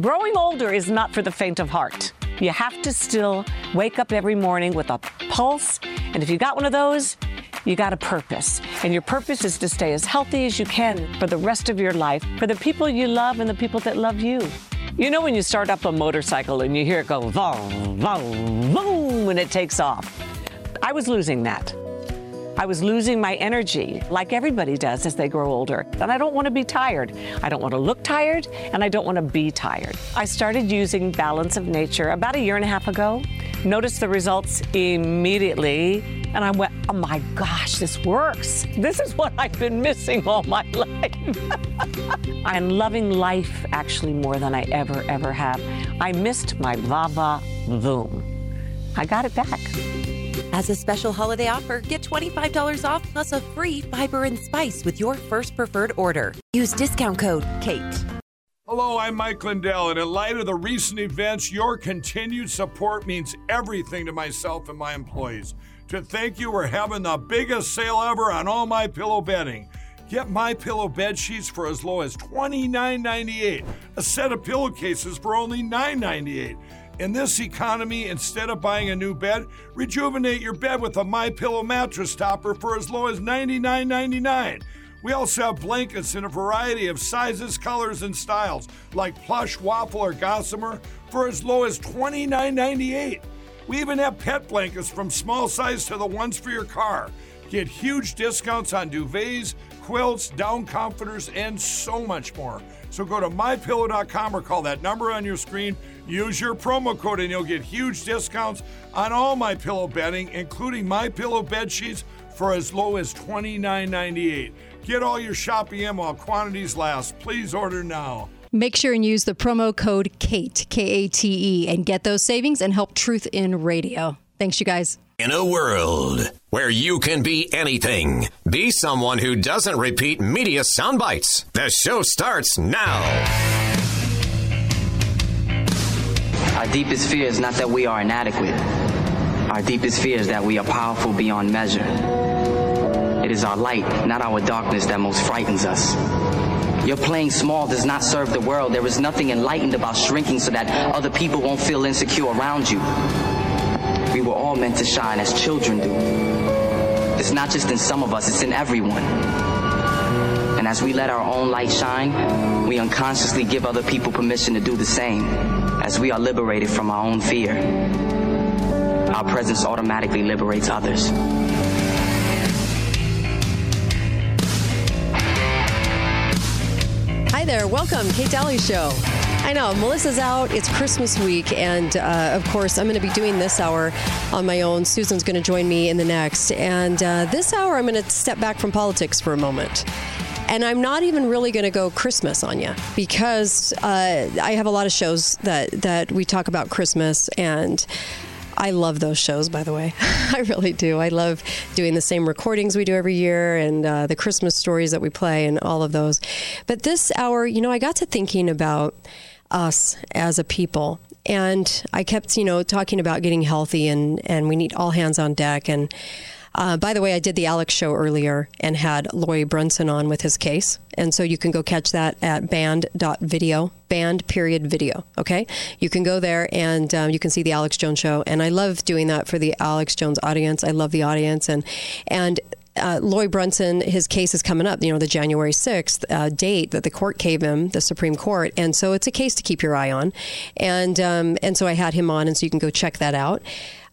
growing older is not for the faint of heart. You have to still wake up every morning with a pulse. And if you got one of those, you got a purpose. And your purpose is to stay as healthy as you can for the rest of your life, for the people you love and the people that love you. You know when you start up a motorcycle and you hear it go boom, boom, boom when it takes off. I was losing that. I was losing my energy like everybody does as they grow older. And I don't want to be tired. I don't want to look tired and I don't want to be tired. I started using Balance of Nature about a year and a half ago. Noticed the results immediately. And I went, oh my gosh, this works. This is what I've been missing all my life. I'm loving life actually more than I ever, ever have. I missed my Vava Voom. I got it back. As a special holiday offer, get $25 off plus a free fiber and spice with your first preferred order. Use discount code KATE. Hello, I'm Mike Lindell, and in light of the recent events, your continued support means everything to myself and my employees. To thank you, we're having the biggest sale ever on all my pillow bedding. Get my pillow bed sheets for as low as $29.98, a set of pillowcases for only $9.98. In this economy, instead of buying a new bed, rejuvenate your bed with a My Pillow mattress topper for as low as $99.99. We also have blankets in a variety of sizes, colors, and styles, like plush, waffle, or gossamer, for as low as $29.98. We even have pet blankets from small size to the ones for your car. Get huge discounts on duvets, quilts, down comforters, and so much more. So go to mypillow.com or call that number on your screen. Use your promo code and you'll get huge discounts on all my pillow bedding, including my pillow bed sheets for as low as $29.98. Get all your shopping in while quantities last. Please order now. Make sure and use the promo code KATE, K A T E, and get those savings and help Truth in Radio. Thanks, you guys. In a world where you can be anything, be someone who doesn't repeat media sound bites. The show starts now. Our deepest fear is not that we are inadequate. Our deepest fear is that we are powerful beyond measure. It is our light, not our darkness, that most frightens us. Your playing small does not serve the world. There is nothing enlightened about shrinking so that other people won't feel insecure around you. We were all meant to shine as children do. It's not just in some of us, it's in everyone. And as we let our own light shine, we unconsciously give other people permission to do the same. As we are liberated from our own fear, our presence automatically liberates others. Hi there. Welcome, Kate Dalley Show. I know, Melissa's out. It's Christmas week. And uh, of course, I'm going to be doing this hour on my own. Susan's going to join me in the next. And uh, this hour, I'm going to step back from politics for a moment. And I'm not even really going to go Christmas on you because uh, I have a lot of shows that, that we talk about Christmas and I love those shows, by the way. I really do. I love doing the same recordings we do every year and uh, the Christmas stories that we play and all of those. But this hour, you know, I got to thinking about us as a people. And I kept, you know, talking about getting healthy and, and we need all hands on deck. And uh, by the way, I did the Alex show earlier and had Loy Brunson on with his case. And so you can go catch that at banned.video, banned period video. Okay. You can go there and um, you can see the Alex Jones show. And I love doing that for the Alex Jones audience. I love the audience. And, and, uh, Loy Brunson, his case is coming up, you know, the January 6th uh, date that the court gave him, the Supreme Court. And so it's a case to keep your eye on. And, um, and so I had him on, and so you can go check that out.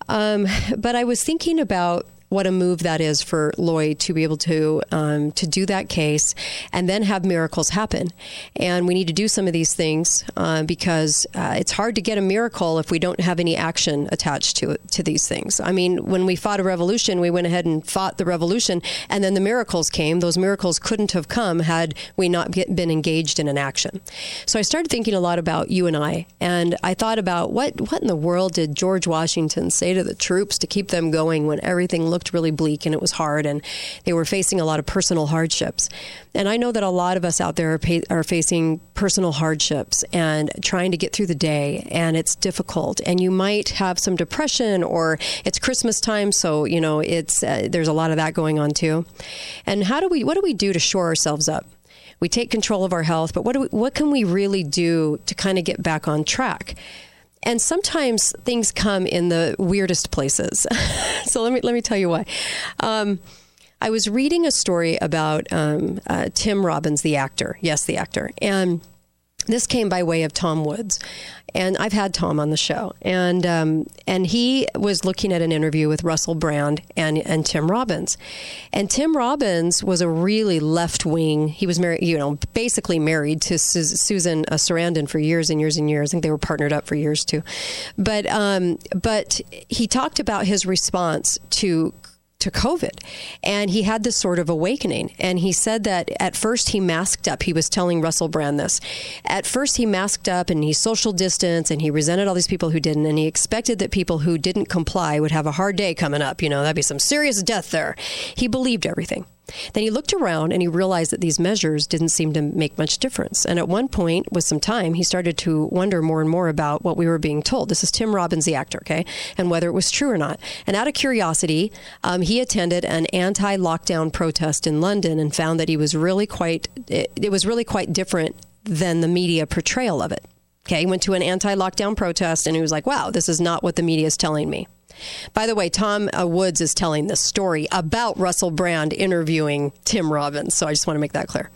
Um, but I was thinking about what a move that is for Loy to be able to um, to do that case and then have miracles happen. And we need to do some of these things uh, because uh, it's hard to get a miracle if we don't have any action attached to to these things. I mean, when we fought a revolution, we went ahead and fought the revolution, and then the miracles came. Those miracles couldn't have come had we not get, been engaged in an action. So I started thinking a lot about you and I, and I thought about what what in the world did George Washington say to the troops to keep them going when everything looked really bleak and it was hard and they were facing a lot of personal hardships. And I know that a lot of us out there are, are facing personal hardships and trying to get through the day and it's difficult and you might have some depression or it's Christmas time so you know it's uh, there's a lot of that going on too. And how do we what do we do to shore ourselves up? we take control of our health, but what we, what can we really do to kind of get back on track? And sometimes things come in the weirdest places. so let me let me tell you why. Um, I was reading a story about um, uh, Tim Robbins, the actor. Yes, the actor, and this came by way of Tom Woods, and I've had Tom on the show, and um, and he was looking at an interview with Russell Brand and and Tim Robbins, and Tim Robbins was a really left wing. He was married, you know, basically married to Su- Susan uh, Sarandon for years and years and years. I think they were partnered up for years too, but um, but he talked about his response to to COVID. And he had this sort of awakening. And he said that at first he masked up. He was telling Russell Brand this. At first he masked up and he social distanced and he resented all these people who didn't. And he expected that people who didn't comply would have a hard day coming up. You know, that'd be some serious death there. He believed everything. Then he looked around and he realized that these measures didn't seem to make much difference. And at one point, with some time, he started to wonder more and more about what we were being told. This is Tim Robbins, the actor, okay, and whether it was true or not. And out of curiosity, um, he attended an anti-lockdown protest in London and found that he was really quite. It, it was really quite different than the media portrayal of it. Okay, he went to an anti-lockdown protest and he was like, "Wow, this is not what the media is telling me." By the way, Tom uh, Woods is telling this story about Russell Brand interviewing Tim Robbins. So I just want to make that clear.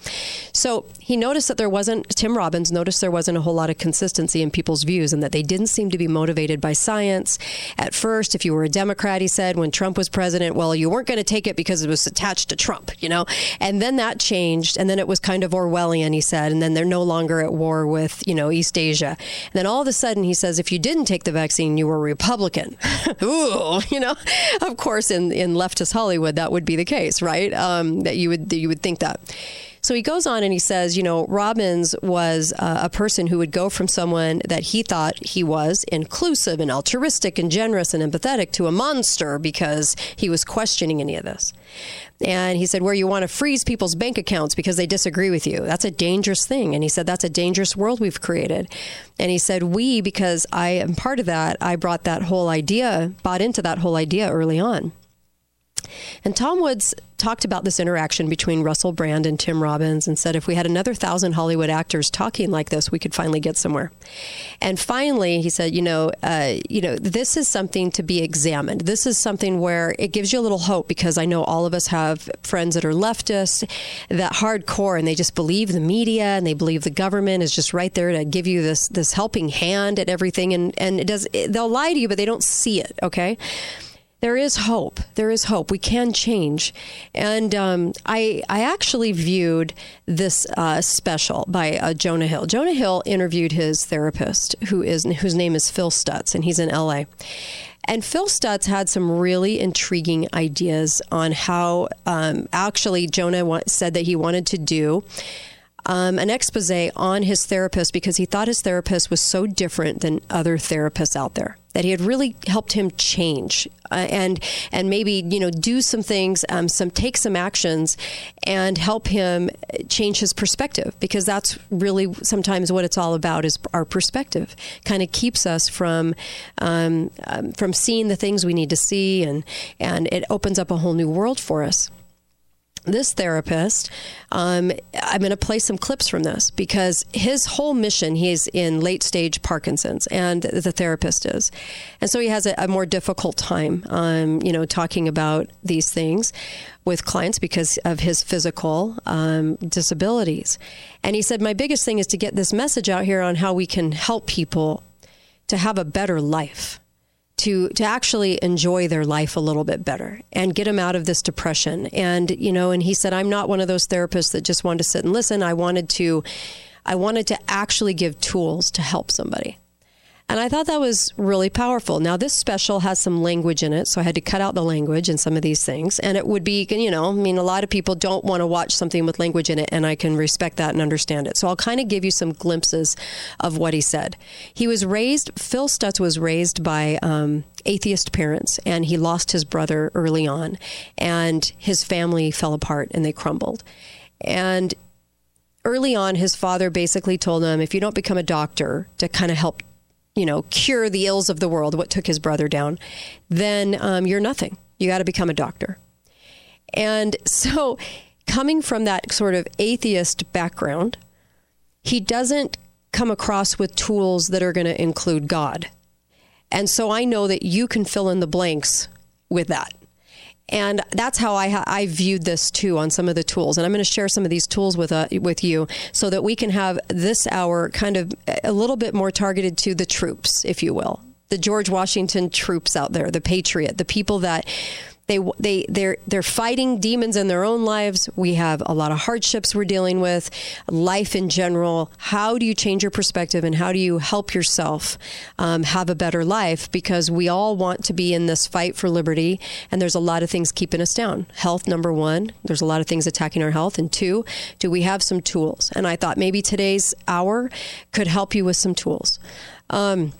So he noticed that there wasn't, Tim Robbins noticed there wasn't a whole lot of consistency in people's views and that they didn't seem to be motivated by science. At first, if you were a Democrat, he said, when Trump was president, well, you weren't going to take it because it was attached to Trump, you know? And then that changed. And then it was kind of Orwellian, he said. And then they're no longer at war with, you know, East Asia. And then all of a sudden, he says, if you didn't take the vaccine, you were Republican. ooh, you know, of course, in, in leftist Hollywood, that would be the case, right? Um, that you would, that you would think that. So he goes on and he says, you know, Robbins was uh, a person who would go from someone that he thought he was inclusive and altruistic and generous and empathetic to a monster because he was questioning any of this. And he said, where you want to freeze people's bank accounts because they disagree with you. That's a dangerous thing. And he said, that's a dangerous world we've created. And he said, we, because I am part of that, I brought that whole idea, bought into that whole idea early on. And Tom Woods talked about this interaction between Russell Brand and Tim Robbins and said if we had another thousand Hollywood actors talking like this, we could finally get somewhere. And finally, he said, you know, uh, you know, this is something to be examined. This is something where it gives you a little hope because I know all of us have friends that are leftist, that hardcore, and they just believe the media and they believe the government is just right there to give you this this helping hand at everything, and and it does. They'll lie to you, but they don't see it. Okay there is hope. There is hope. We can change. And um, I, I actually viewed this uh, special by uh, Jonah Hill. Jonah Hill interviewed his therapist, who is whose name is Phil Stutz, and he's in L.A. And Phil Stutz had some really intriguing ideas on how um, actually Jonah said that he wanted to do um, an expose on his therapist because he thought his therapist was so different than other therapists out there that he had really helped him change uh, and and maybe you know do some things um, some take some actions and help him change his perspective because that's really sometimes what it's all about is our perspective kind of keeps us from um, um, from seeing the things we need to see and and it opens up a whole new world for us this therapist, um, I'm going to play some clips from this because his whole mission, he's in late stage Parkinson's, and the therapist is. And so he has a, a more difficult time, um, you know, talking about these things with clients because of his physical um, disabilities. And he said, My biggest thing is to get this message out here on how we can help people to have a better life to to actually enjoy their life a little bit better and get them out of this depression. And you know, and he said, I'm not one of those therapists that just wanted to sit and listen. I wanted to I wanted to actually give tools to help somebody. And I thought that was really powerful. Now, this special has some language in it, so I had to cut out the language and some of these things. And it would be, you know, I mean, a lot of people don't want to watch something with language in it, and I can respect that and understand it. So I'll kind of give you some glimpses of what he said. He was raised, Phil Stutz was raised by um, atheist parents, and he lost his brother early on, and his family fell apart and they crumbled. And early on, his father basically told him, if you don't become a doctor to kind of help you know, cure the ills of the world, what took his brother down, then um, you're nothing. You got to become a doctor. And so coming from that sort of atheist background, he doesn't come across with tools that are going to include God. And so I know that you can fill in the blanks with that. And that's how I, I viewed this too on some of the tools. And I'm going to share some of these tools with uh, with you so that we can have this hour kind of a little bit more targeted to the troops, if you will, the George Washington troops out there, the patriot, the people that they they they're they're fighting demons in their own lives. We have a lot of hardships we're dealing with, life in general. How do you change your perspective and how do you help yourself um, have a better life? Because we all want to be in this fight for liberty, and there's a lot of things keeping us down. Health, number one. There's a lot of things attacking our health, and two, do we have some tools? And I thought maybe today's hour could help you with some tools. Um,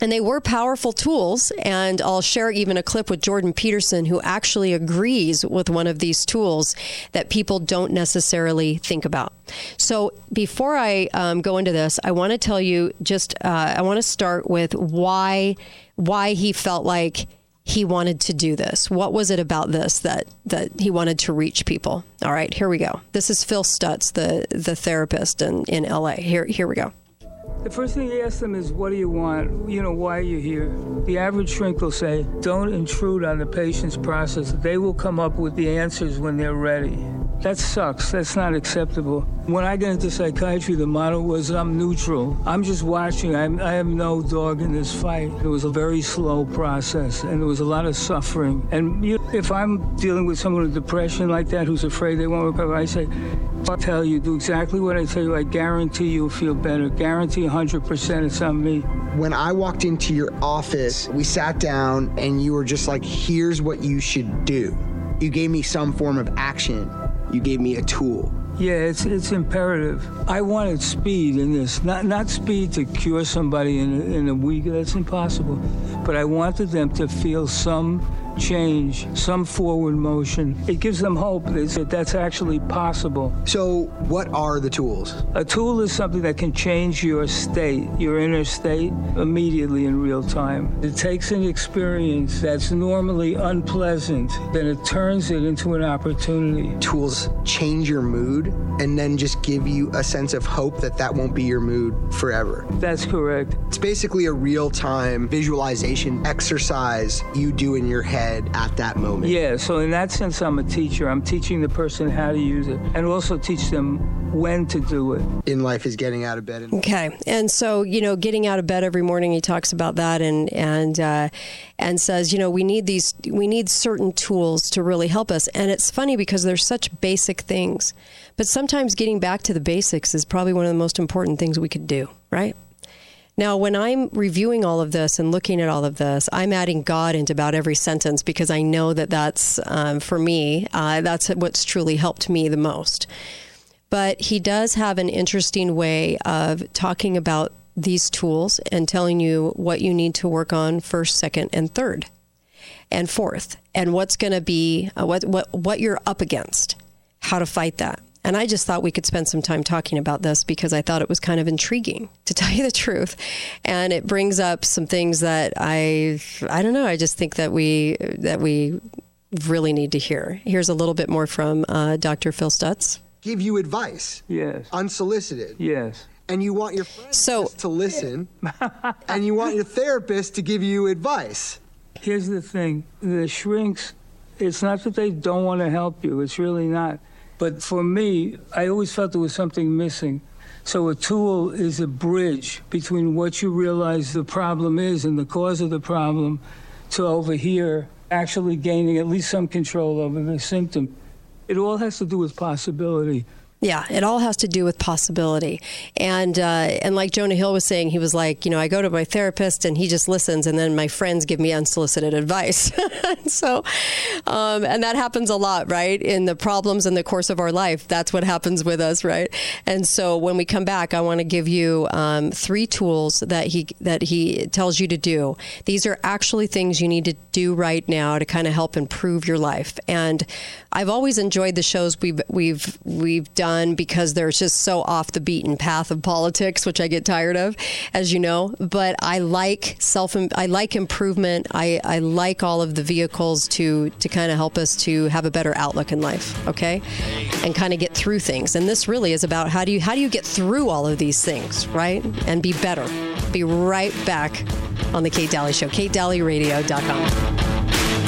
and they were powerful tools. And I'll share even a clip with Jordan Peterson, who actually agrees with one of these tools that people don't necessarily think about. So before I um, go into this, I want to tell you just, uh, I want to start with why, why he felt like he wanted to do this. What was it about this that that he wanted to reach people? All right, here we go. This is Phil Stutz, the the therapist in, in LA. Here here we go. The first thing you ask them is, what do you want? You know, why are you here? The average shrink will say, don't intrude on the patient's process. They will come up with the answers when they're ready. That sucks. That's not acceptable. When I got into psychiatry, the motto was I'm neutral. I'm just watching. I'm, i have no dog in this fight. It was a very slow process, and there was a lot of suffering. And you, if I'm dealing with someone with depression like that who's afraid they won't recover, I say, I'll tell you, do exactly what I tell you. I guarantee you'll feel better. Guarantee 100% it's on me. When I walked into your office, we sat down, and you were just like, here's what you should do. You gave me some form of action you gave me a tool. Yeah, it's it's imperative. I wanted speed in this, not not speed to cure somebody in in a week. That's impossible. But I wanted them to feel some change, some forward motion. It gives them hope that that's actually possible. So, what are the tools? A tool is something that can change your state, your inner state, immediately in real time. It takes an experience that's normally unpleasant, then it turns it into an opportunity. Tools change your mood and then just give you a sense of hope that that won't be your mood forever. That's correct. It's basically a real time visualization exercise you do in your head head at that moment. Yeah, so in that sense, I'm a teacher. I'm teaching the person how to use it and also teach them when to do it. In life is getting out of bed. And- okay, and so you know, getting out of bed every morning, he talks about that and and uh, and says, you know, we need these, we need certain tools to really help us. And it's funny because they're such basic things, but sometimes getting back to the basics is probably one of the most important things we could do, right? Now, when I'm reviewing all of this and looking at all of this, I'm adding God into about every sentence because I know that that's, um, for me, uh, that's what's truly helped me the most. But he does have an interesting way of talking about these tools and telling you what you need to work on first, second, and third, and fourth, and what's going to be uh, what what what you're up against, how to fight that. And I just thought we could spend some time talking about this because I thought it was kind of intriguing, to tell you the truth. And it brings up some things that I, I don't know. I just think that we that we really need to hear. Here's a little bit more from uh, Dr. Phil Stutz. Give you advice. Yes. Unsolicited. Yes. And you want your friends so, to listen, and you want your therapist to give you advice. Here's the thing: the shrinks. It's not that they don't want to help you. It's really not but for me, I always felt there was something missing. So a tool is a bridge between what you realize the problem is and the cause of the problem to over here actually gaining at least some control over the symptom. It all has to do with possibility. Yeah, it all has to do with possibility, and uh, and like Jonah Hill was saying, he was like, you know, I go to my therapist and he just listens, and then my friends give me unsolicited advice. so, um, and that happens a lot, right? In the problems in the course of our life, that's what happens with us, right? And so when we come back, I want to give you um, three tools that he that he tells you to do. These are actually things you need to do right now to kind of help improve your life. And I've always enjoyed the shows we've we've we've done done because they're just so off the beaten path of politics, which I get tired of, as you know. But I like self, I like improvement. I, I like all of the vehicles to to kind of help us to have a better outlook in life, okay, and kind of get through things. And this really is about how do you how do you get through all of these things, right, and be better. Be right back on the Kate Dalley Show, KateDalleyRadio.com.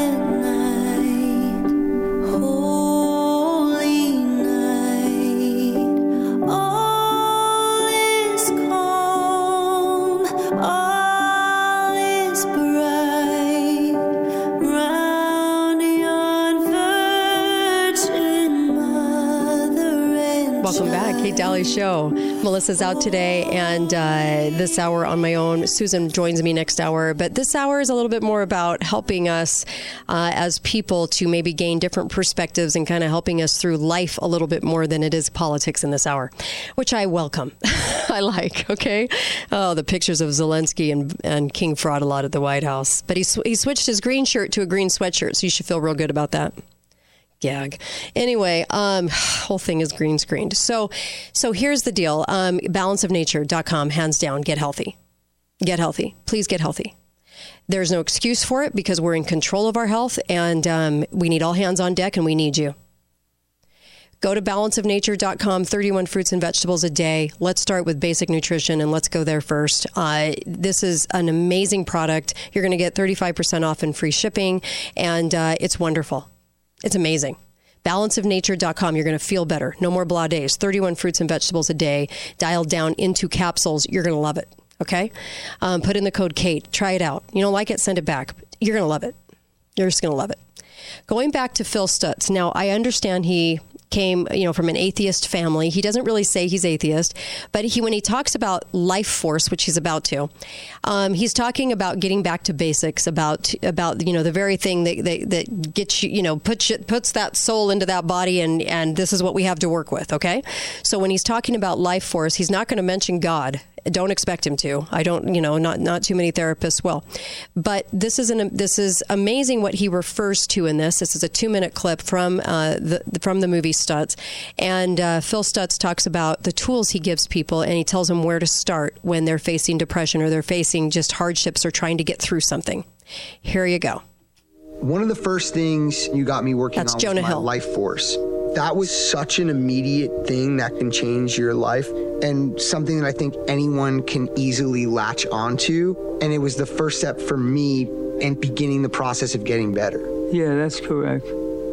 Kate Dalley Show. Melissa's out today, and uh, this hour on my own. Susan joins me next hour. But this hour is a little bit more about helping us uh, as people to maybe gain different perspectives and kind of helping us through life a little bit more than it is politics in this hour, which I welcome. I like, okay? Oh, the pictures of Zelensky and, and King Fraud a lot at the White House. But he, sw- he switched his green shirt to a green sweatshirt, so you should feel real good about that gag. Anyway, um, whole thing is green screened. So, so here's the deal. Um, balanceofnature.com, hands down, get healthy. Get healthy. Please get healthy. There's no excuse for it because we're in control of our health and um, we need all hands on deck and we need you. Go to balanceofnature.com, 31 fruits and vegetables a day. Let's start with basic nutrition and let's go there first. Uh, this is an amazing product. You're going to get 35% off and free shipping, and uh, it's wonderful. It's amazing. Balanceofnature.com. You're going to feel better. No more blah days. 31 fruits and vegetables a day, dialed down into capsules. You're going to love it. Okay? Um, put in the code Kate. Try it out. You don't like it? Send it back. You're going to love it. You're just going to love it. Going back to Phil Stutz. Now, I understand he came, you know, from an atheist family. He doesn't really say he's atheist, but he when he talks about life force, which he's about to, um, he's talking about getting back to basics, about about you know the very thing that that, that gets you, you know, puts puts that soul into that body, and and this is what we have to work with. Okay, so when he's talking about life force, he's not going to mention God don't expect him to. I don't, you know, not not too many therapists will. But this is an this is amazing what he refers to in this. This is a two minute clip from uh, the from the movie Stutz, and uh, Phil Stutz talks about the tools he gives people, and he tells them where to start when they're facing depression or they're facing just hardships or trying to get through something. Here you go. One of the first things you got me working That's on Jonah was my Hill. life force. That was such an immediate thing that can change your life and something that I think anyone can easily latch onto. And it was the first step for me in beginning the process of getting better. Yeah, that's correct.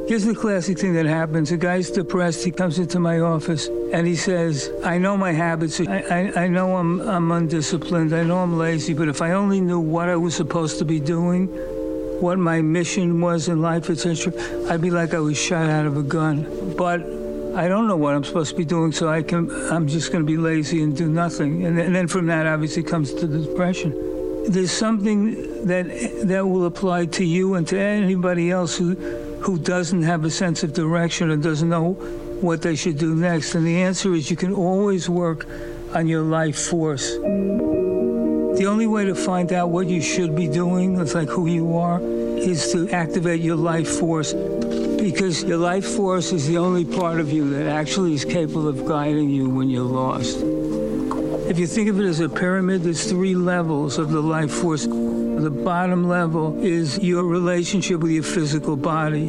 Here's the classic thing that happens. A guy's depressed. He comes into my office and he says, I know my habits. I, I, I know I'm, I'm undisciplined. I know I'm lazy. But if I only knew what I was supposed to be doing, what my mission was in life, etc., I'd be like I was shot out of a gun. But I don't know what I'm supposed to be doing, so I can. I'm just going to be lazy and do nothing. And and then from that, obviously, comes to the depression. There's something that that will apply to you and to anybody else who who doesn't have a sense of direction or doesn't know what they should do next. And the answer is you can always work on your life force. The only way to find out what you should be doing, it's like who you are, is to activate your life force. Because your life force is the only part of you that actually is capable of guiding you when you're lost. If you think of it as a pyramid, there's three levels of the life force. The bottom level is your relationship with your physical body.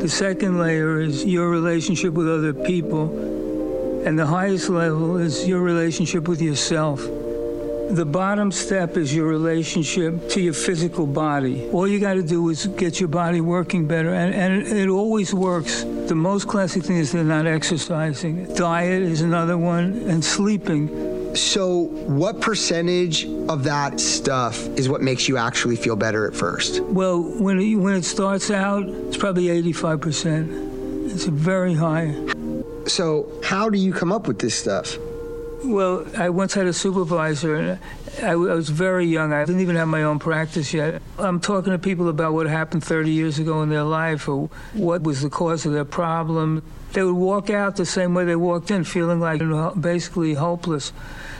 The second layer is your relationship with other people. And the highest level is your relationship with yourself. The bottom step is your relationship to your physical body. All you got to do is get your body working better, and, and it always works. The most classic thing is they're not exercising. Diet is another one, and sleeping. So, what percentage of that stuff is what makes you actually feel better at first? Well, when it, when it starts out, it's probably 85%. It's very high. So, how do you come up with this stuff? Well, I once had a supervisor, I, I was very young. I didn't even have my own practice yet. I'm talking to people about what happened 30 years ago in their life or what was the cause of their problem. They would walk out the same way they walked in, feeling like basically hopeless.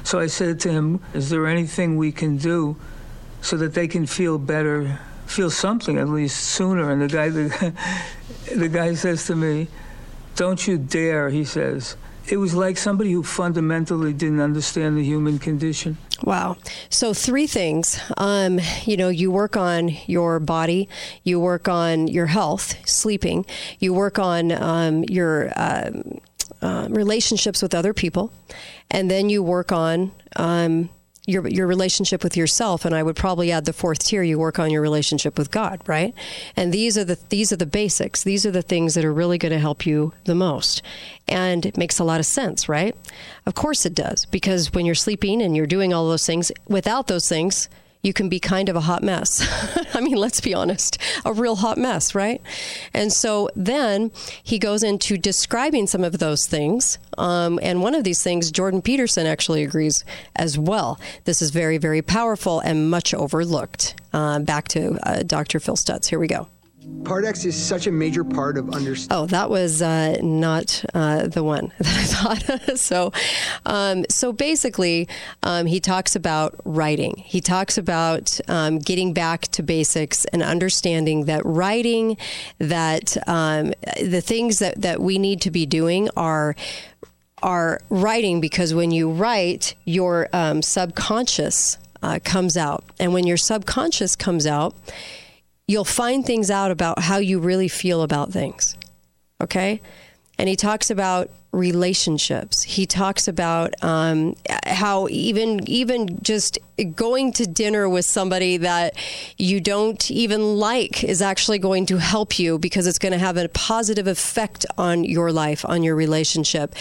So I said to him, Is there anything we can do so that they can feel better, feel something at least sooner? And the guy, the, the guy says to me, Don't you dare, he says it was like somebody who fundamentally didn't understand the human condition. Wow. So, three things. Um, you know, you work on your body, you work on your health, sleeping, you work on um, your uh, uh, relationships with other people, and then you work on um, your your relationship with yourself and I would probably add the fourth tier you work on your relationship with God, right? And these are the these are the basics. These are the things that are really going to help you the most. And it makes a lot of sense, right? Of course it does because when you're sleeping and you're doing all those things, without those things, you can be kind of a hot mess. I mean, let's be honest, a real hot mess, right? And so then he goes into describing some of those things. Um, and one of these things, Jordan Peterson actually agrees as well. This is very, very powerful and much overlooked. Uh, back to uh, Dr. Phil Stutz. Here we go. Part X is such a major part of understanding. Oh, that was uh, not uh, the one that I thought. so, um, so basically, um, he talks about writing. He talks about um, getting back to basics and understanding that writing, that um, the things that, that we need to be doing are are writing because when you write, your um, subconscious uh, comes out, and when your subconscious comes out you'll find things out about how you really feel about things. Okay? And he talks about relationships. He talks about um, how even even just going to dinner with somebody that you don't even like is actually going to help you because it's going to have a positive effect on your life, on your relationship.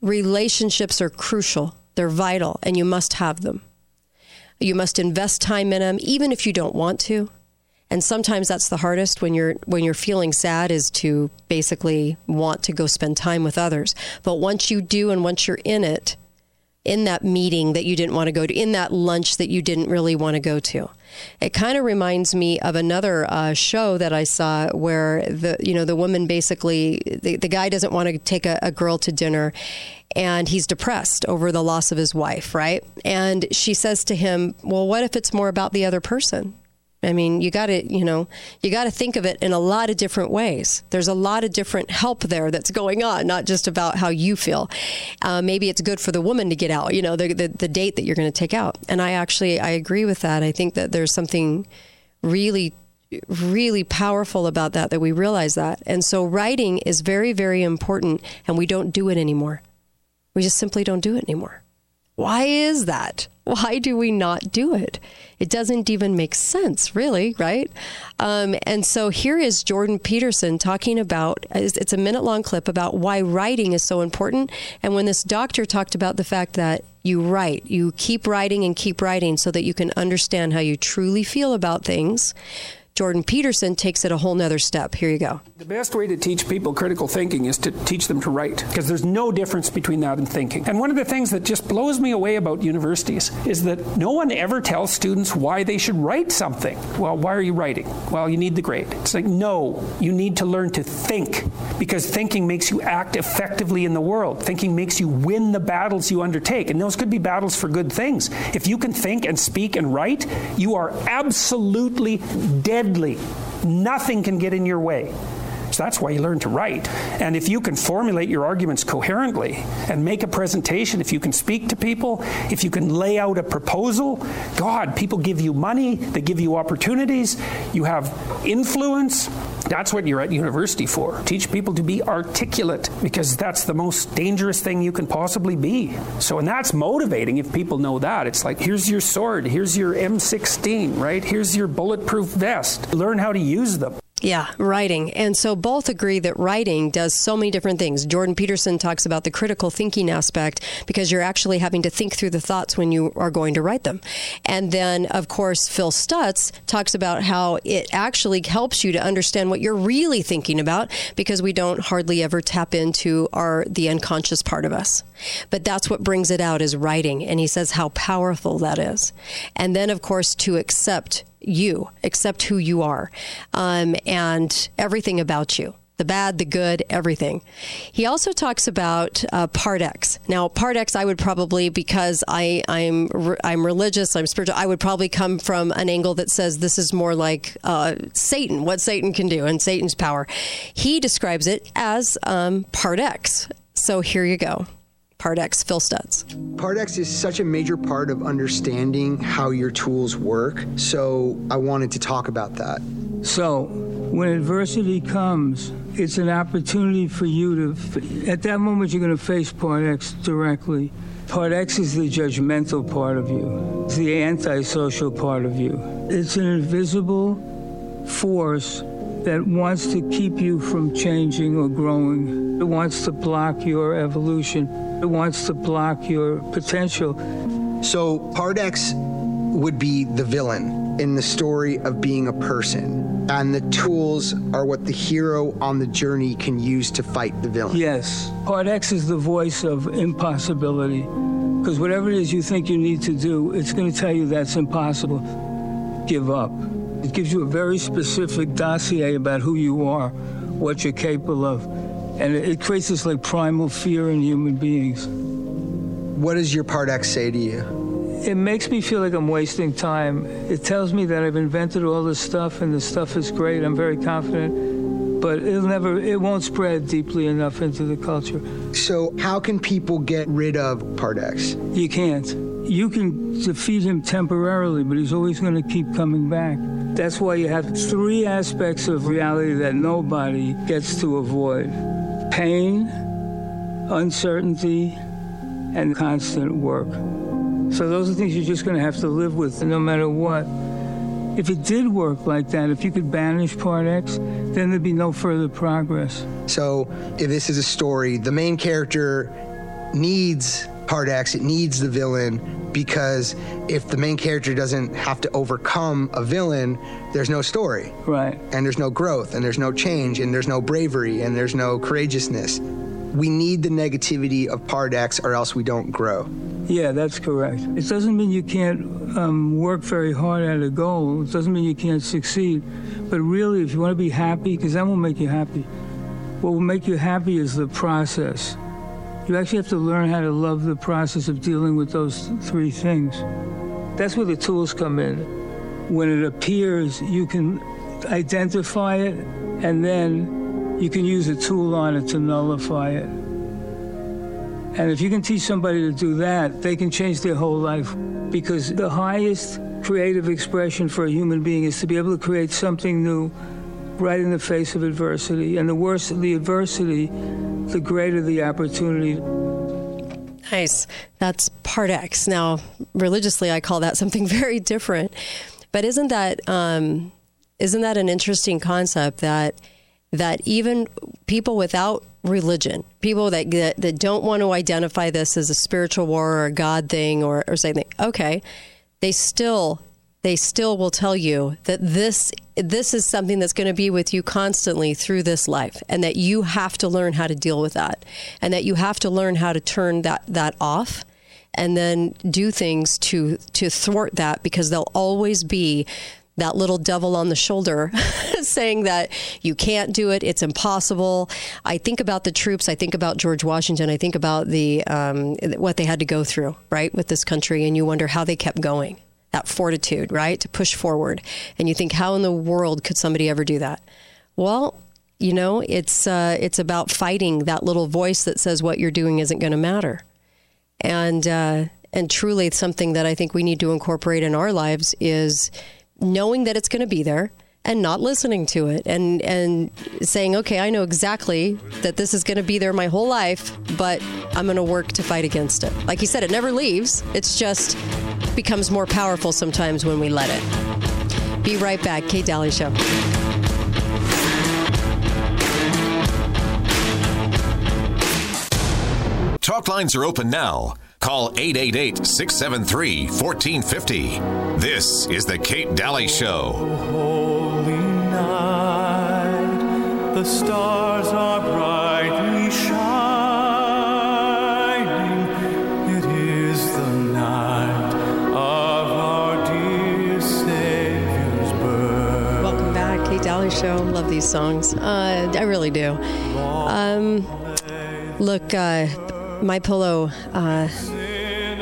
Relationships are crucial. They're vital, and you must have them. You must invest time in them, even if you don't want to and sometimes that's the hardest when you're when you're feeling sad is to basically want to go spend time with others but once you do and once you're in it in that meeting that you didn't want to go to in that lunch that you didn't really want to go to it kind of reminds me of another uh, show that I saw where the you know the woman basically the, the guy doesn't want to take a, a girl to dinner and he's depressed over the loss of his wife, right? And she says to him, Well, what if it's more about the other person? I mean, you got to, you know, you got to think of it in a lot of different ways. There's a lot of different help there that's going on, not just about how you feel. Uh, maybe it's good for the woman to get out, you know, the, the, the date that you're going to take out. And I actually, I agree with that. I think that there's something really really powerful about that that we realize that and so writing is very very important and we don't do it anymore we just simply don't do it anymore why is that why do we not do it? It doesn't even make sense, really, right? Um, and so here is Jordan Peterson talking about it's a minute long clip about why writing is so important. And when this doctor talked about the fact that you write, you keep writing and keep writing so that you can understand how you truly feel about things Jordan Peterson takes it a whole nother step. Here you go. The best way to teach people critical thinking is to teach them to write because there's no difference between that and thinking. And one of the things that just blows me away about universities is that no one ever tells students why they should write something. Well, why are you writing? Well, you need the grade. It's like, no, you need to learn to think because thinking makes you act effectively in the world. Thinking makes you win the battles you undertake. And those could be battles for good things. If you can think and speak and write, you are absolutely dead deadly. Nothing can get in your way. That's why you learn to write. And if you can formulate your arguments coherently and make a presentation, if you can speak to people, if you can lay out a proposal, God, people give you money, they give you opportunities, you have influence. That's what you're at university for. Teach people to be articulate because that's the most dangerous thing you can possibly be. So, and that's motivating if people know that. It's like, here's your sword, here's your M16, right? Here's your bulletproof vest. Learn how to use them. Yeah, writing. And so both agree that writing does so many different things. Jordan Peterson talks about the critical thinking aspect because you're actually having to think through the thoughts when you are going to write them. And then, of course, Phil Stutz talks about how it actually helps you to understand what you're really thinking about because we don't hardly ever tap into our the unconscious part of us. But that's what brings it out is writing. And he says how powerful that is. And then, of course, to accept you, accept who you are, um, and everything about you the bad, the good, everything. He also talks about uh, Part X. Now, Part X, I would probably because I I'm I'm religious, I'm spiritual. I would probably come from an angle that says this is more like uh, Satan, what Satan can do, and Satan's power. He describes it as um, Part X. So here you go. Part X, Phil Stutz. Part X is such a major part of understanding how your tools work. So I wanted to talk about that. So when adversity comes, it's an opportunity for you to, at that moment, you're going to face Part X directly. Part X is the judgmental part of you, it's the antisocial part of you. It's an invisible force that wants to keep you from changing or growing. It wants to block your evolution. It wants to block your potential. So, Part X would be the villain in the story of being a person. And the tools are what the hero on the journey can use to fight the villain. Yes. Part X is the voice of impossibility. Because whatever it is you think you need to do, it's going to tell you that's impossible. Give up. It gives you a very specific dossier about who you are, what you're capable of. And it creates this like primal fear in human beings. What does your Part X say to you? It makes me feel like I'm wasting time. It tells me that I've invented all this stuff and the stuff is great. I'm very confident, but it'll never, it won't spread deeply enough into the culture. So, how can people get rid of Part X? You can't. You can defeat him temporarily, but he's always going to keep coming back. That's why you have three aspects of reality that nobody gets to avoid pain, uncertainty, and constant work. So those are things you're just going to have to live with no matter what. If it did work like that, if you could banish Part X, then there'd be no further progress. So if this is a story, the main character needs Part X, it needs the villain because if the main character doesn't have to overcome a villain, there's no story. Right. And there's no growth, and there's no change, and there's no bravery, and there's no courageousness. We need the negativity of Part X or else we don't grow. Yeah, that's correct. It doesn't mean you can't um, work very hard at a goal. It doesn't mean you can't succeed. But really, if you want to be happy, because that will make you happy, what will make you happy is the process. You actually have to learn how to love the process of dealing with those three things. That's where the tools come in. When it appears, you can identify it, and then you can use a tool on it to nullify it. And if you can teach somebody to do that, they can change their whole life. Because the highest creative expression for a human being is to be able to create something new right in the face of adversity. And the worse the adversity, the greater the opportunity. Nice. That's part X. Now, religiously, I call that something very different. But isn't that um, isn't that an interesting concept that that even people without religion, people that, that, that don't want to identify this as a spiritual war or a God thing or, or something, okay, they still they still will tell you that this this is something that's going to be with you constantly through this life and that you have to learn how to deal with that and that you have to learn how to turn that that off and then do things to to thwart that because there'll always be that little devil on the shoulder saying that you can't do it, it's impossible. I think about the troops, I think about George Washington, I think about the um, what they had to go through, right, with this country, and you wonder how they kept going that fortitude, right? To push forward. And you think, how in the world could somebody ever do that? Well, you know, it's uh, it's about fighting that little voice that says what you're doing isn't going to matter, and uh, and truly, it's something that I think we need to incorporate in our lives is knowing that it's going to be there and not listening to it and and saying okay i know exactly that this is going to be there my whole life but i'm going to work to fight against it like you said it never leaves it's just becomes more powerful sometimes when we let it. Be right back. Kate Dalley Show. Talk lines are open now. Call 888 673 1450. This is The Kate Dalley Show. Oh, holy night, the stars are bright. Show. Love these songs. Uh, I really do. Um, look, uh, my pillow. Uh,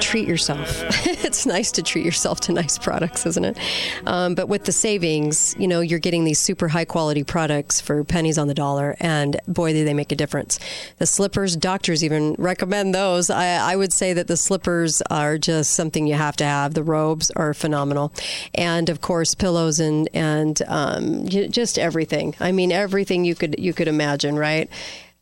treat yourself. it's nice to treat yourself to nice products, isn't it? Um, but with the savings, you know, you're getting these super high quality products for pennies on the dollar, and boy, do they make a difference. The slippers, doctors even recommend those. I, I would say that the slippers are just something you have to have. The robes are phenomenal, and of course, pillows and and um, just everything. I mean, everything you could you could imagine, right?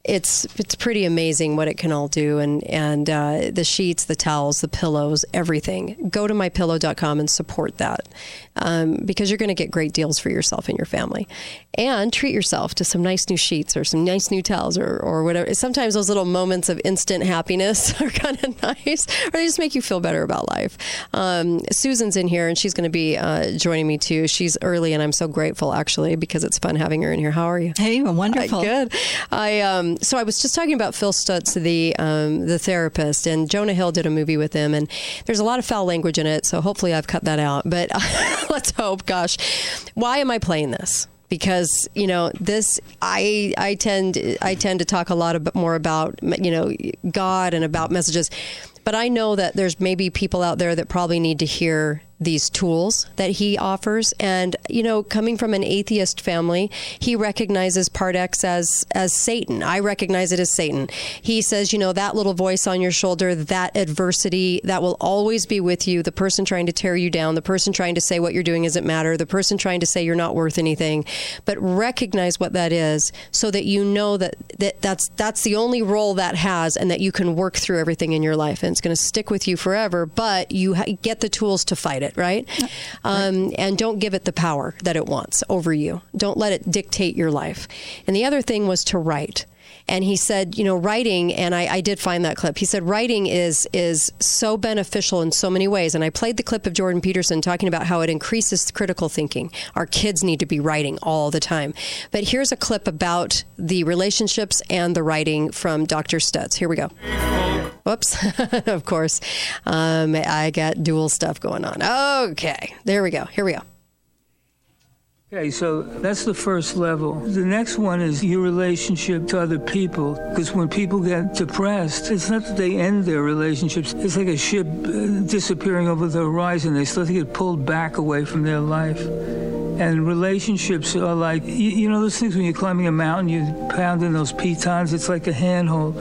It's it's pretty amazing what it can all do. And and uh, the sheets the towels the pillows everything. Go to mypillow.com and support that um, because you're going to get great deals for yourself and your family. And treat yourself to some nice new sheets or some nice new towels or, or whatever. Sometimes those little moments of instant happiness are kind of nice or they just make you feel better about life. Um, susan's in here and she's going to be uh, joining me too. She's early and i'm so grateful actually because it's fun having her in here. How are you? Hey wonderful. uh, good. I um, so I was just talking about Phil Stutz, the um, the therapist, and Jonah Hill did a movie with him, and there's a lot of foul language in it. So hopefully I've cut that out. But let's hope. Gosh, why am I playing this? because you know this I I tend I tend to talk a lot of, more about you know God and about messages but I know that there's maybe people out there that probably need to hear these tools that he offers. And, you know, coming from an atheist family, he recognizes part X as, as Satan. I recognize it as Satan. He says, you know, that little voice on your shoulder, that adversity, that will always be with you. The person trying to tear you down, the person trying to say what you're doing doesn't matter, the person trying to say you're not worth anything. But recognize what that is so that you know that, that that's, that's the only role that has and that you can work through everything in your life. And it's going to stick with you forever, but you ha- get the tools to fight it, right? Um, and don't give it the power that it wants over you. Don't let it dictate your life. And the other thing was to write and he said, you know, writing, and I, I, did find that clip. He said writing is is so beneficial in so many ways. And I played the clip of Jordan Peterson talking about how it increases critical thinking. Our kids need to be writing all the time. But here's a clip about the relationships and the writing from Dr. Stutz. Here we go. Whoops. of course, um, I got dual stuff going on. Okay, there we go. Here we go. Okay, so that's the first level. The next one is your relationship to other people. Because when people get depressed, it's not that they end their relationships. It's like a ship uh, disappearing over the horizon. They start to get pulled back away from their life. And relationships are like, you, you know, those things when you're climbing a mountain, you pound in those pitons, it's like a handhold.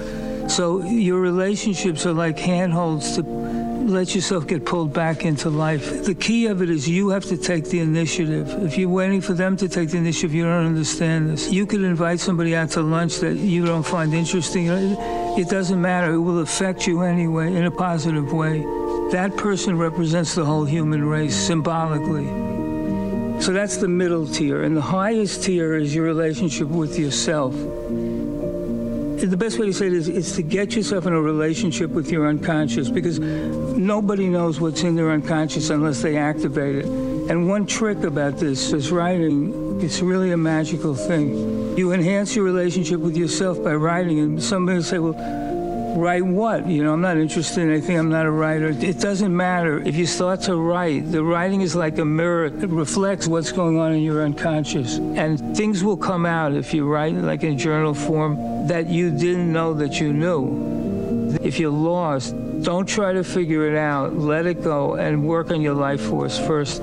So your relationships are like handholds to let yourself get pulled back into life. The key of it is you have to take the initiative. If you're waiting for them to take the initiative, you don't understand this. You could invite somebody out to lunch that you don't find interesting. It doesn't matter. It will affect you anyway in a positive way. That person represents the whole human race symbolically. So that's the middle tier. And the highest tier is your relationship with yourself the best way to say it is, is to get yourself in a relationship with your unconscious because nobody knows what's in their unconscious unless they activate it. And one trick about this is writing, it's really a magical thing. You enhance your relationship with yourself by writing, and somebody will say, well, write what? You know, I'm not interested in anything. I'm not a writer. It doesn't matter. If you start to write, the writing is like a mirror. It reflects what's going on in your unconscious. And things will come out if you write like in journal form that you didn't know that you knew. If you're lost, don't try to figure it out. Let it go and work on your life force first.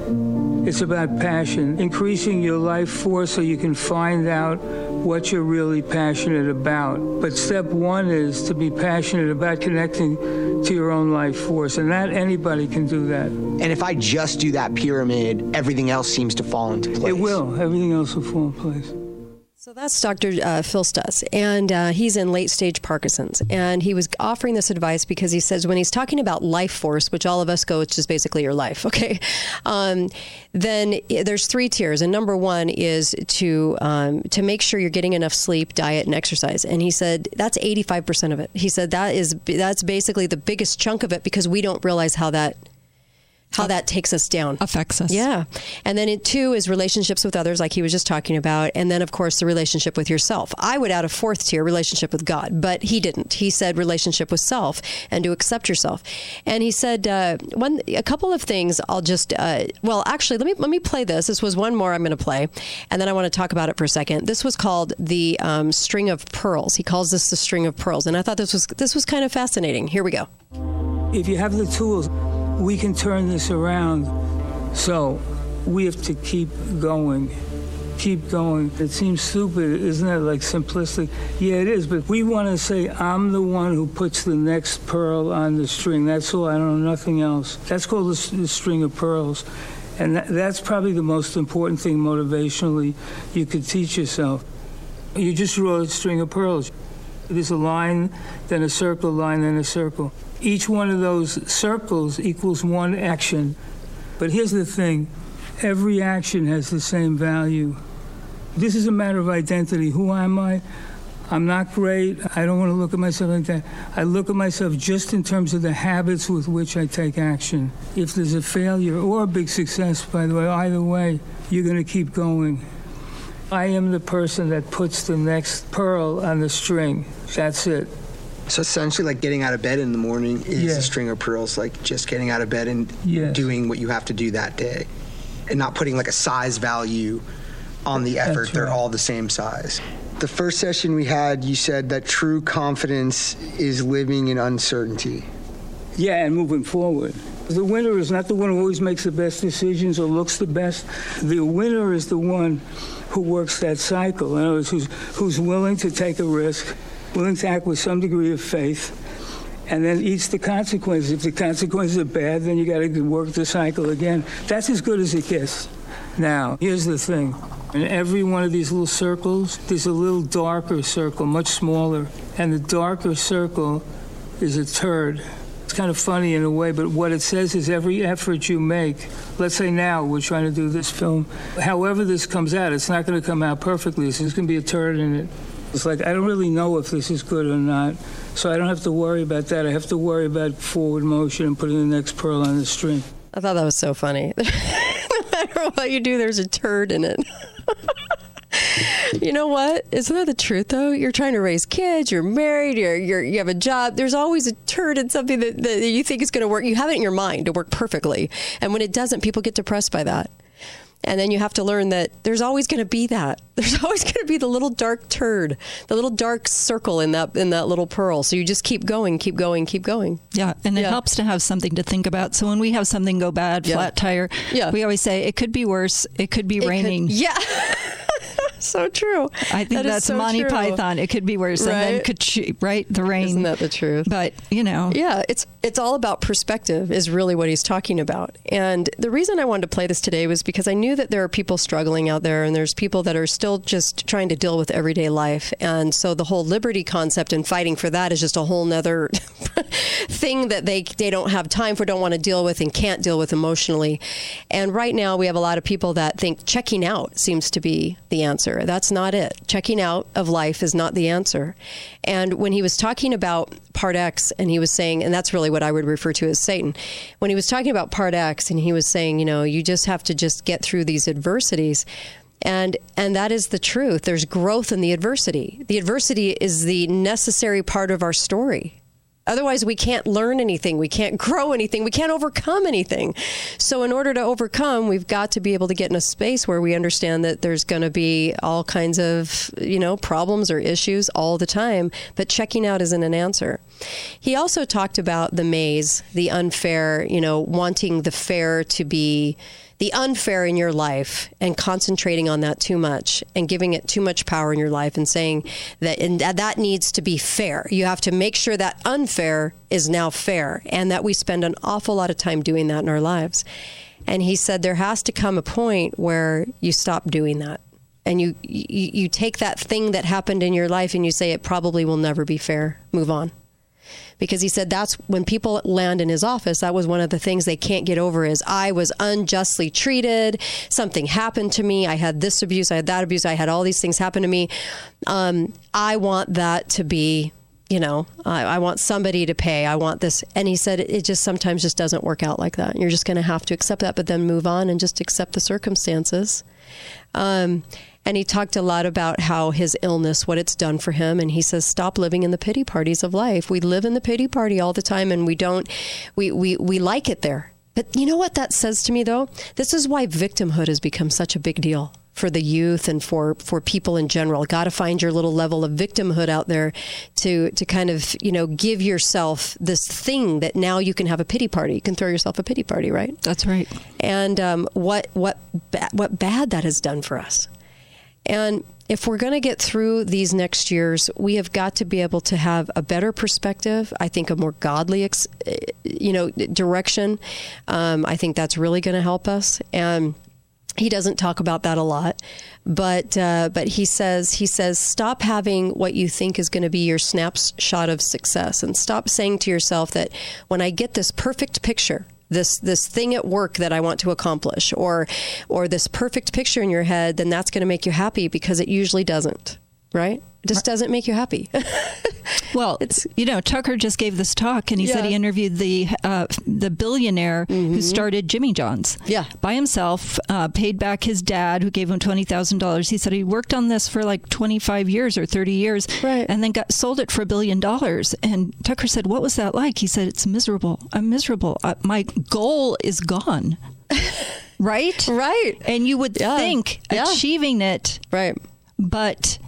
It's about passion, increasing your life force so you can find out what you're really passionate about. But step one is to be passionate about connecting to your own life force, and that anybody can do that. And if I just do that pyramid, everything else seems to fall into place. It will. Everything else will fall in place. So that's Dr. Uh, Phil Stutz, and uh, he's in late stage Parkinson's. And he was offering this advice because he says when he's talking about life force, which all of us go, it's just basically your life, okay? Um, then there's three tiers, and number one is to um, to make sure you're getting enough sleep, diet, and exercise. And he said that's 85 percent of it. He said that is that's basically the biggest chunk of it because we don't realize how that how that takes us down. Affects us. Yeah. And then it two is relationships with others like he was just talking about. And then of course the relationship with yourself. I would add a fourth tier relationship with god but he didn't. He said relationship with self and to accept yourself. And he said uh, one a couple of things i'll just uh, well actually let me let me play this. This was one more i'm going to play and then i want to talk about it for a second. This was called the um, string of pearls. He calls this the string of pearls. And i thought this was this was kind of fascinating. Here we go. If you have the tools we can turn this around. So we have to keep going. Keep going. It seems stupid, isn't it? Like simplistic. Yeah, it is. But we want to say, I'm the one who puts the next pearl on the string. That's all. I don't know nothing else. That's called the, the string of pearls. And that, that's probably the most important thing motivationally you could teach yourself. You just draw a string of pearls. There's a line, then a circle, line, then a circle. Each one of those circles equals one action. But here's the thing every action has the same value. This is a matter of identity. Who am I? I'm not great. I don't want to look at myself like that. I look at myself just in terms of the habits with which I take action. If there's a failure or a big success, by the way, either way, you're going to keep going. I am the person that puts the next pearl on the string. That's it. So essentially, like getting out of bed in the morning is Yeah. a string of pearls, like just getting out of bed and Yes. doing what you have to do that day, and not putting like a size value on the effort. That's They're all the same size. The first session we had, you said that true confidence is living in uncertainty. Yeah, and moving forward. The winner is not the one who always makes the best decisions or looks the best. The winner is the one who works that cycle. In other words, who's, who's willing to take a risk, willing to act with some degree of faith, and then eats the consequences. If the consequences are bad, then you got to work the cycle again. That's as good as it gets. Now, here's the thing. In every one of these little circles, there's a little darker circle, much smaller. And the darker circle is a turd. Kind of funny in a way, but what it says is every effort you make, let's say now we're trying to do this film, however this comes out, it's not going to come out perfectly. There's going to be a turd in it. It's like, I don't really know if this is good or not, so I don't have to worry about that. I have to worry about forward motion and putting the next pearl on the string. I thought that was so funny. no matter what you do, there's a turd in it. you know what? Isn't that the truth though? You're trying to raise kids, you're married, you're, you're you have a job. There's always a turd in something that, that you think is going to work. You have it in your mind to work perfectly. And when it doesn't, people get depressed by that. And then you have to learn that there's always going to be that. There's always going to be the little dark turd, the little dark circle in that in that little pearl. So you just keep going, keep going, keep going. Yeah, and it Yeah. helps to have something to think about. So when we have something go bad, Yeah. flat tire, Yeah. we always say it could be worse. It could be It could- raining. yeah. so true. I think That that's so Monty true. Python. It could be worse, and then Right? could she, right the rain. Isn't that the truth? But you know, Yeah, it's it's all about perspective is really what he's talking about. And the reason I wanted to play this today was because I knew that there are people struggling out there and there's people that are still just trying to deal with everyday life. And so the whole liberty concept and fighting for that is just a whole nother thing that they they don't have time for, don't want to deal with and can't deal with emotionally. And right now we have a lot of people that think checking out seems to be the answer. That's not it. Checking out of life is not the answer. And when he was talking about part X and he was saying and that's really what I would refer to as Satan. When he was talking about part X and he was saying, you know, you just have to just get through these adversities. And and that is the truth. There's growth in the adversity. The adversity is the necessary part of our story otherwise we can't learn anything. We can't grow anything. We can't overcome anything. So in order to overcome we've got to be able to get in a space where we understand that there's going to be all kinds of you know problems or issues all the time but checking out isn't an answer. He also talked about the maze the unfair you know wanting the fair to be the unfair in your life and concentrating on that too much and giving it too much power in your life and saying that and that needs to be fair. You have to make sure that unfair is now fair and that we spend an awful lot of time doing that in our lives. And he said there has to come a point where you stop doing that. and you, you you take that thing that happened in your life and you say it probably will never be fair. Move on. Because he said that's when people land in his office, that was one of the things they can't get over is I was unjustly treated. Something happened to me. I had this abuse. I had that abuse. I had all these things happen to me. Um, I want that to be you know, I, I, want somebody to pay. I want this. And he said it just sometimes just doesn't work out like that. You're just going to have to accept that, but then move on and just accept the circumstances. Um, and he talked a lot about how his illness, what it's done for him. And he says, stop living in the pity parties of life. We live in the pity party all the time and we don't, we, we, we like it there. But you know what that says to me, though? This is why victimhood has become such a big deal for the youth and for for people in general. Got to find your little level of victimhood out there to to kind of you know give yourself this thing that now you can have a pity party. You can throw yourself a pity party, right? That's right. And um, what what ba- what bad that has done for us. And if we're going to get through these next years, we have got to be able to have a better perspective. I think a more godly, ex- you know, direction. Um, I think that's really going to help us. And he doesn't talk about that a lot, but uh, but he says he says stop having what you think is going to be your snapshot of success, and stop saying to yourself that when I get this perfect picture, this this thing at work that I want to accomplish, or or this perfect picture in your head, then that's going to make you happy because it usually doesn't, right? It just doesn't make you happy. well, it's you know Tucker just gave this talk and he yeah. said he interviewed the uh, the billionaire mm-hmm. who started Jimmy John's. Yeah, by himself, uh, paid back his dad who gave him twenty thousand dollars. He said he worked on this for like twenty five years or thirty years, right. and then got sold it for a billion dollars. And Tucker said, "What was that like?" He said, "It's miserable. I'm miserable. Uh, my goal is gone." right, right. And you would yeah. think yeah. achieving it, right, but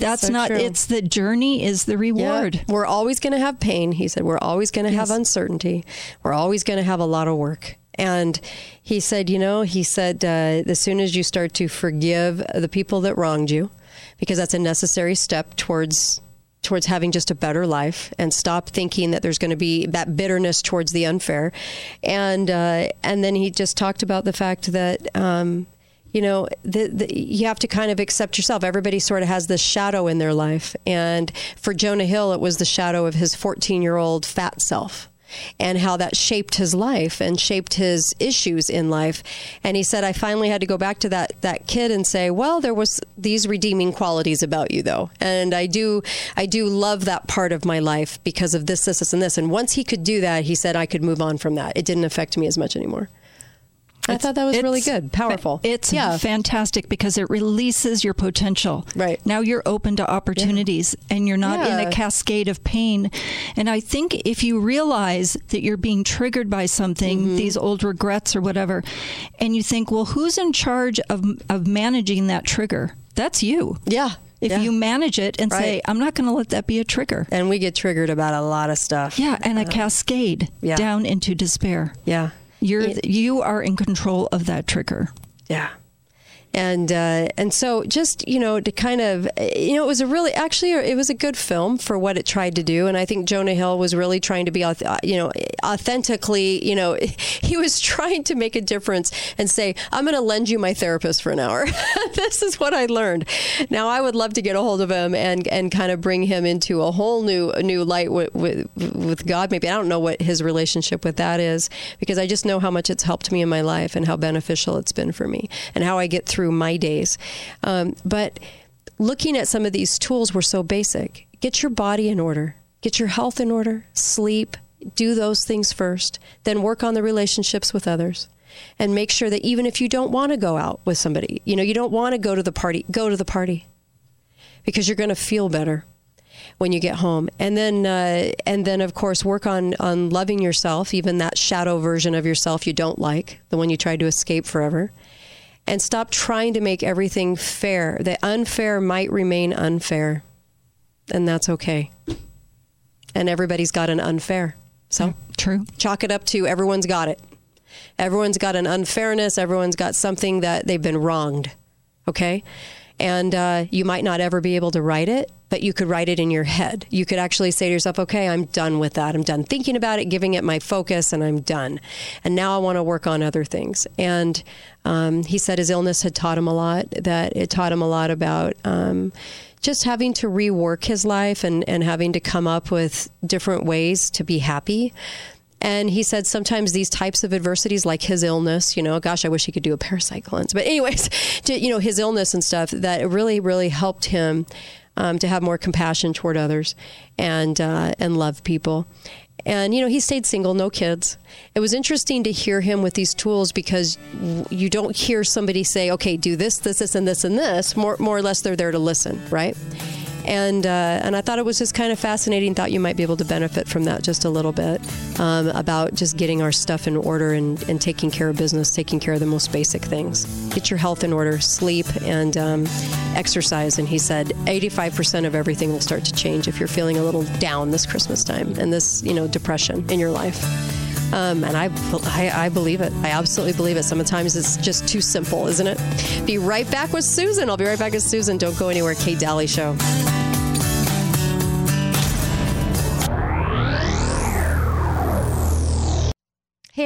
that's so not true. it's the journey is the reward yeah. we're always going to have pain he said we're always going to yes. have uncertainty we're always going to have a lot of work and he said you know he said uh, as soon as you start to forgive the people that wronged you because that's a necessary step towards towards having just a better life and stop thinking that there's going to be that bitterness towards the unfair and uh, and then he just talked about the fact that um, you know, the, the, you have to kind of accept yourself. Everybody sort of has this shadow in their life. And for Jonah Hill, it was the shadow of his 14 year old fat self and how that shaped his life and shaped his issues in life. And he said, I finally had to go back to that, that kid and say, well, there was these redeeming qualities about you though. And I do, I do love that part of my life because of this, this, this, and this. And once he could do that, he said, I could move on from that. It didn't affect me as much anymore. I thought that was really good, powerful. It's yeah. fantastic because it releases your potential. Right. Now you're open to opportunities yeah. and you're not yeah. in a cascade of pain. And I think if you realize that you're being triggered by something, mm-hmm. these old regrets or whatever, and you think, well, who's in charge of, of managing that trigger? That's you. Yeah. If yeah. you manage it and right. say, I'm not going to let that be a trigger. And we get triggered about a lot of stuff. Yeah, and a uh, cascade down into despair. Yeah. You're it, you are in control of that trigger. Yeah and uh, and so just you know to kind of you know it was a really actually it was a good film for what it tried to do. And I think Jonah Hill was really trying to be you know authentically you know he was trying to make a difference and say I'm going to lend you my therapist for an hour. This is what I learned. Now I would love to get a hold of him and and kind of bring him into a whole new new light with, with, with God. Maybe I don't know what his relationship with that is because I just know how much it's helped me in my life and how beneficial it's been for me and how I get through through my days. Um, but looking at some of these tools were so basic. Get your body in order, get your health in order, sleep, do those things first, then work on the relationships with others. And make sure that even if you don't want to go out with somebody, you know, you don't want to go to the party, go to the party because you're going to feel better when you get home. And then, uh, and then of course, work on on loving yourself, even that shadow version of yourself you don't like, the one you tried to escape forever and stop trying to make everything fair. The unfair might remain unfair, and that's okay. And everybody's got an unfair. So, true. Chalk it up to everyone's got it. Everyone's got an unfairness, everyone's got something that they've been wronged. Okay? And uh, you might not ever be able to write it, but you could write it in your head. You could actually say to yourself, okay, I'm done with that. I'm done thinking about it, giving it my focus, and I'm done. And now I want to work on other things. And um, he said his illness had taught him a lot, that it taught him a lot about. Um, just having to rework his life and, and having to come up with different ways to be happy. And he said sometimes these types of adversities, like his illness, you know, gosh, I wish he could do a parasite cleanse. But, anyways, to, you know, his illness and stuff, that really, really helped him um, to have more compassion toward others and, uh, and love people. And, you know, he stayed single, no kids. It was interesting to hear him with these tools because you don't hear somebody say, okay, do this, this, this, and this, and this. More, more or less, they're there to listen, right? And uh, and I thought it was just kind of fascinating. Thought you might be able to benefit from that just a little bit um, about just getting our stuff in order and, and taking care of business, taking care of the most basic things. Get your health in order, sleep, and um, exercise. And he said 85% of everything will start to change if you're feeling a little down this Christmas time and this you know depression in your life. Um, and I, I, I, believe it. I absolutely believe it. Sometimes it's just too simple, isn't it? Be right back with Susan. I'll be right back with Susan. Don't go anywhere. Kate Dalley Show.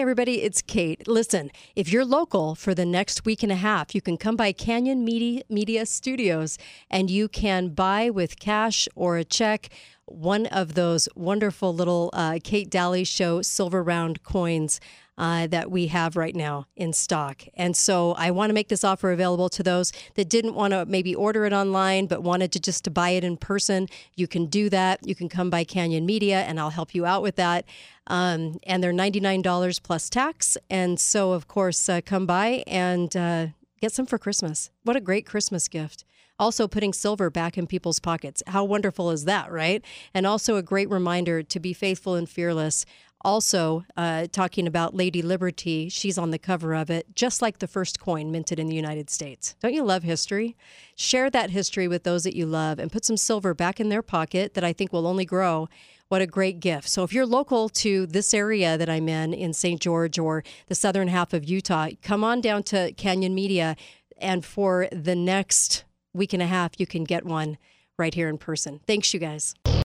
Everybody, it's Kate. Listen, if you're local for the next week and a half, you can come by Canyon Media, Media Studios and you can buy with cash or a check one of those wonderful little uh, Kate Dalley Show silver round coins uh, that we have right now in stock. And so I want to make this offer available to those that didn't want to maybe order it online but wanted to just to buy it in person. You can do that. You can come by Canyon Media and I'll help you out with that. Um, and they're $99 plus tax. And so, of course, uh, come by and uh, get some for Christmas. What a great Christmas gift also putting silver back in people's pockets. How wonderful is that, right? And also a great reminder to be faithful and fearless. Also, uh, talking about Lady Liberty, she's on the cover of it, just like the first coin minted in the United States. Don't you love history? Share that history with those that you love and put some silver back in their pocket that I think will only grow. What a great gift. So, if you're local to this area that I'm in, in St. George or the southern half of Utah, come on down to Canyon Media. And for the next week and a half, you can get one right here in person. Thanks, you guys.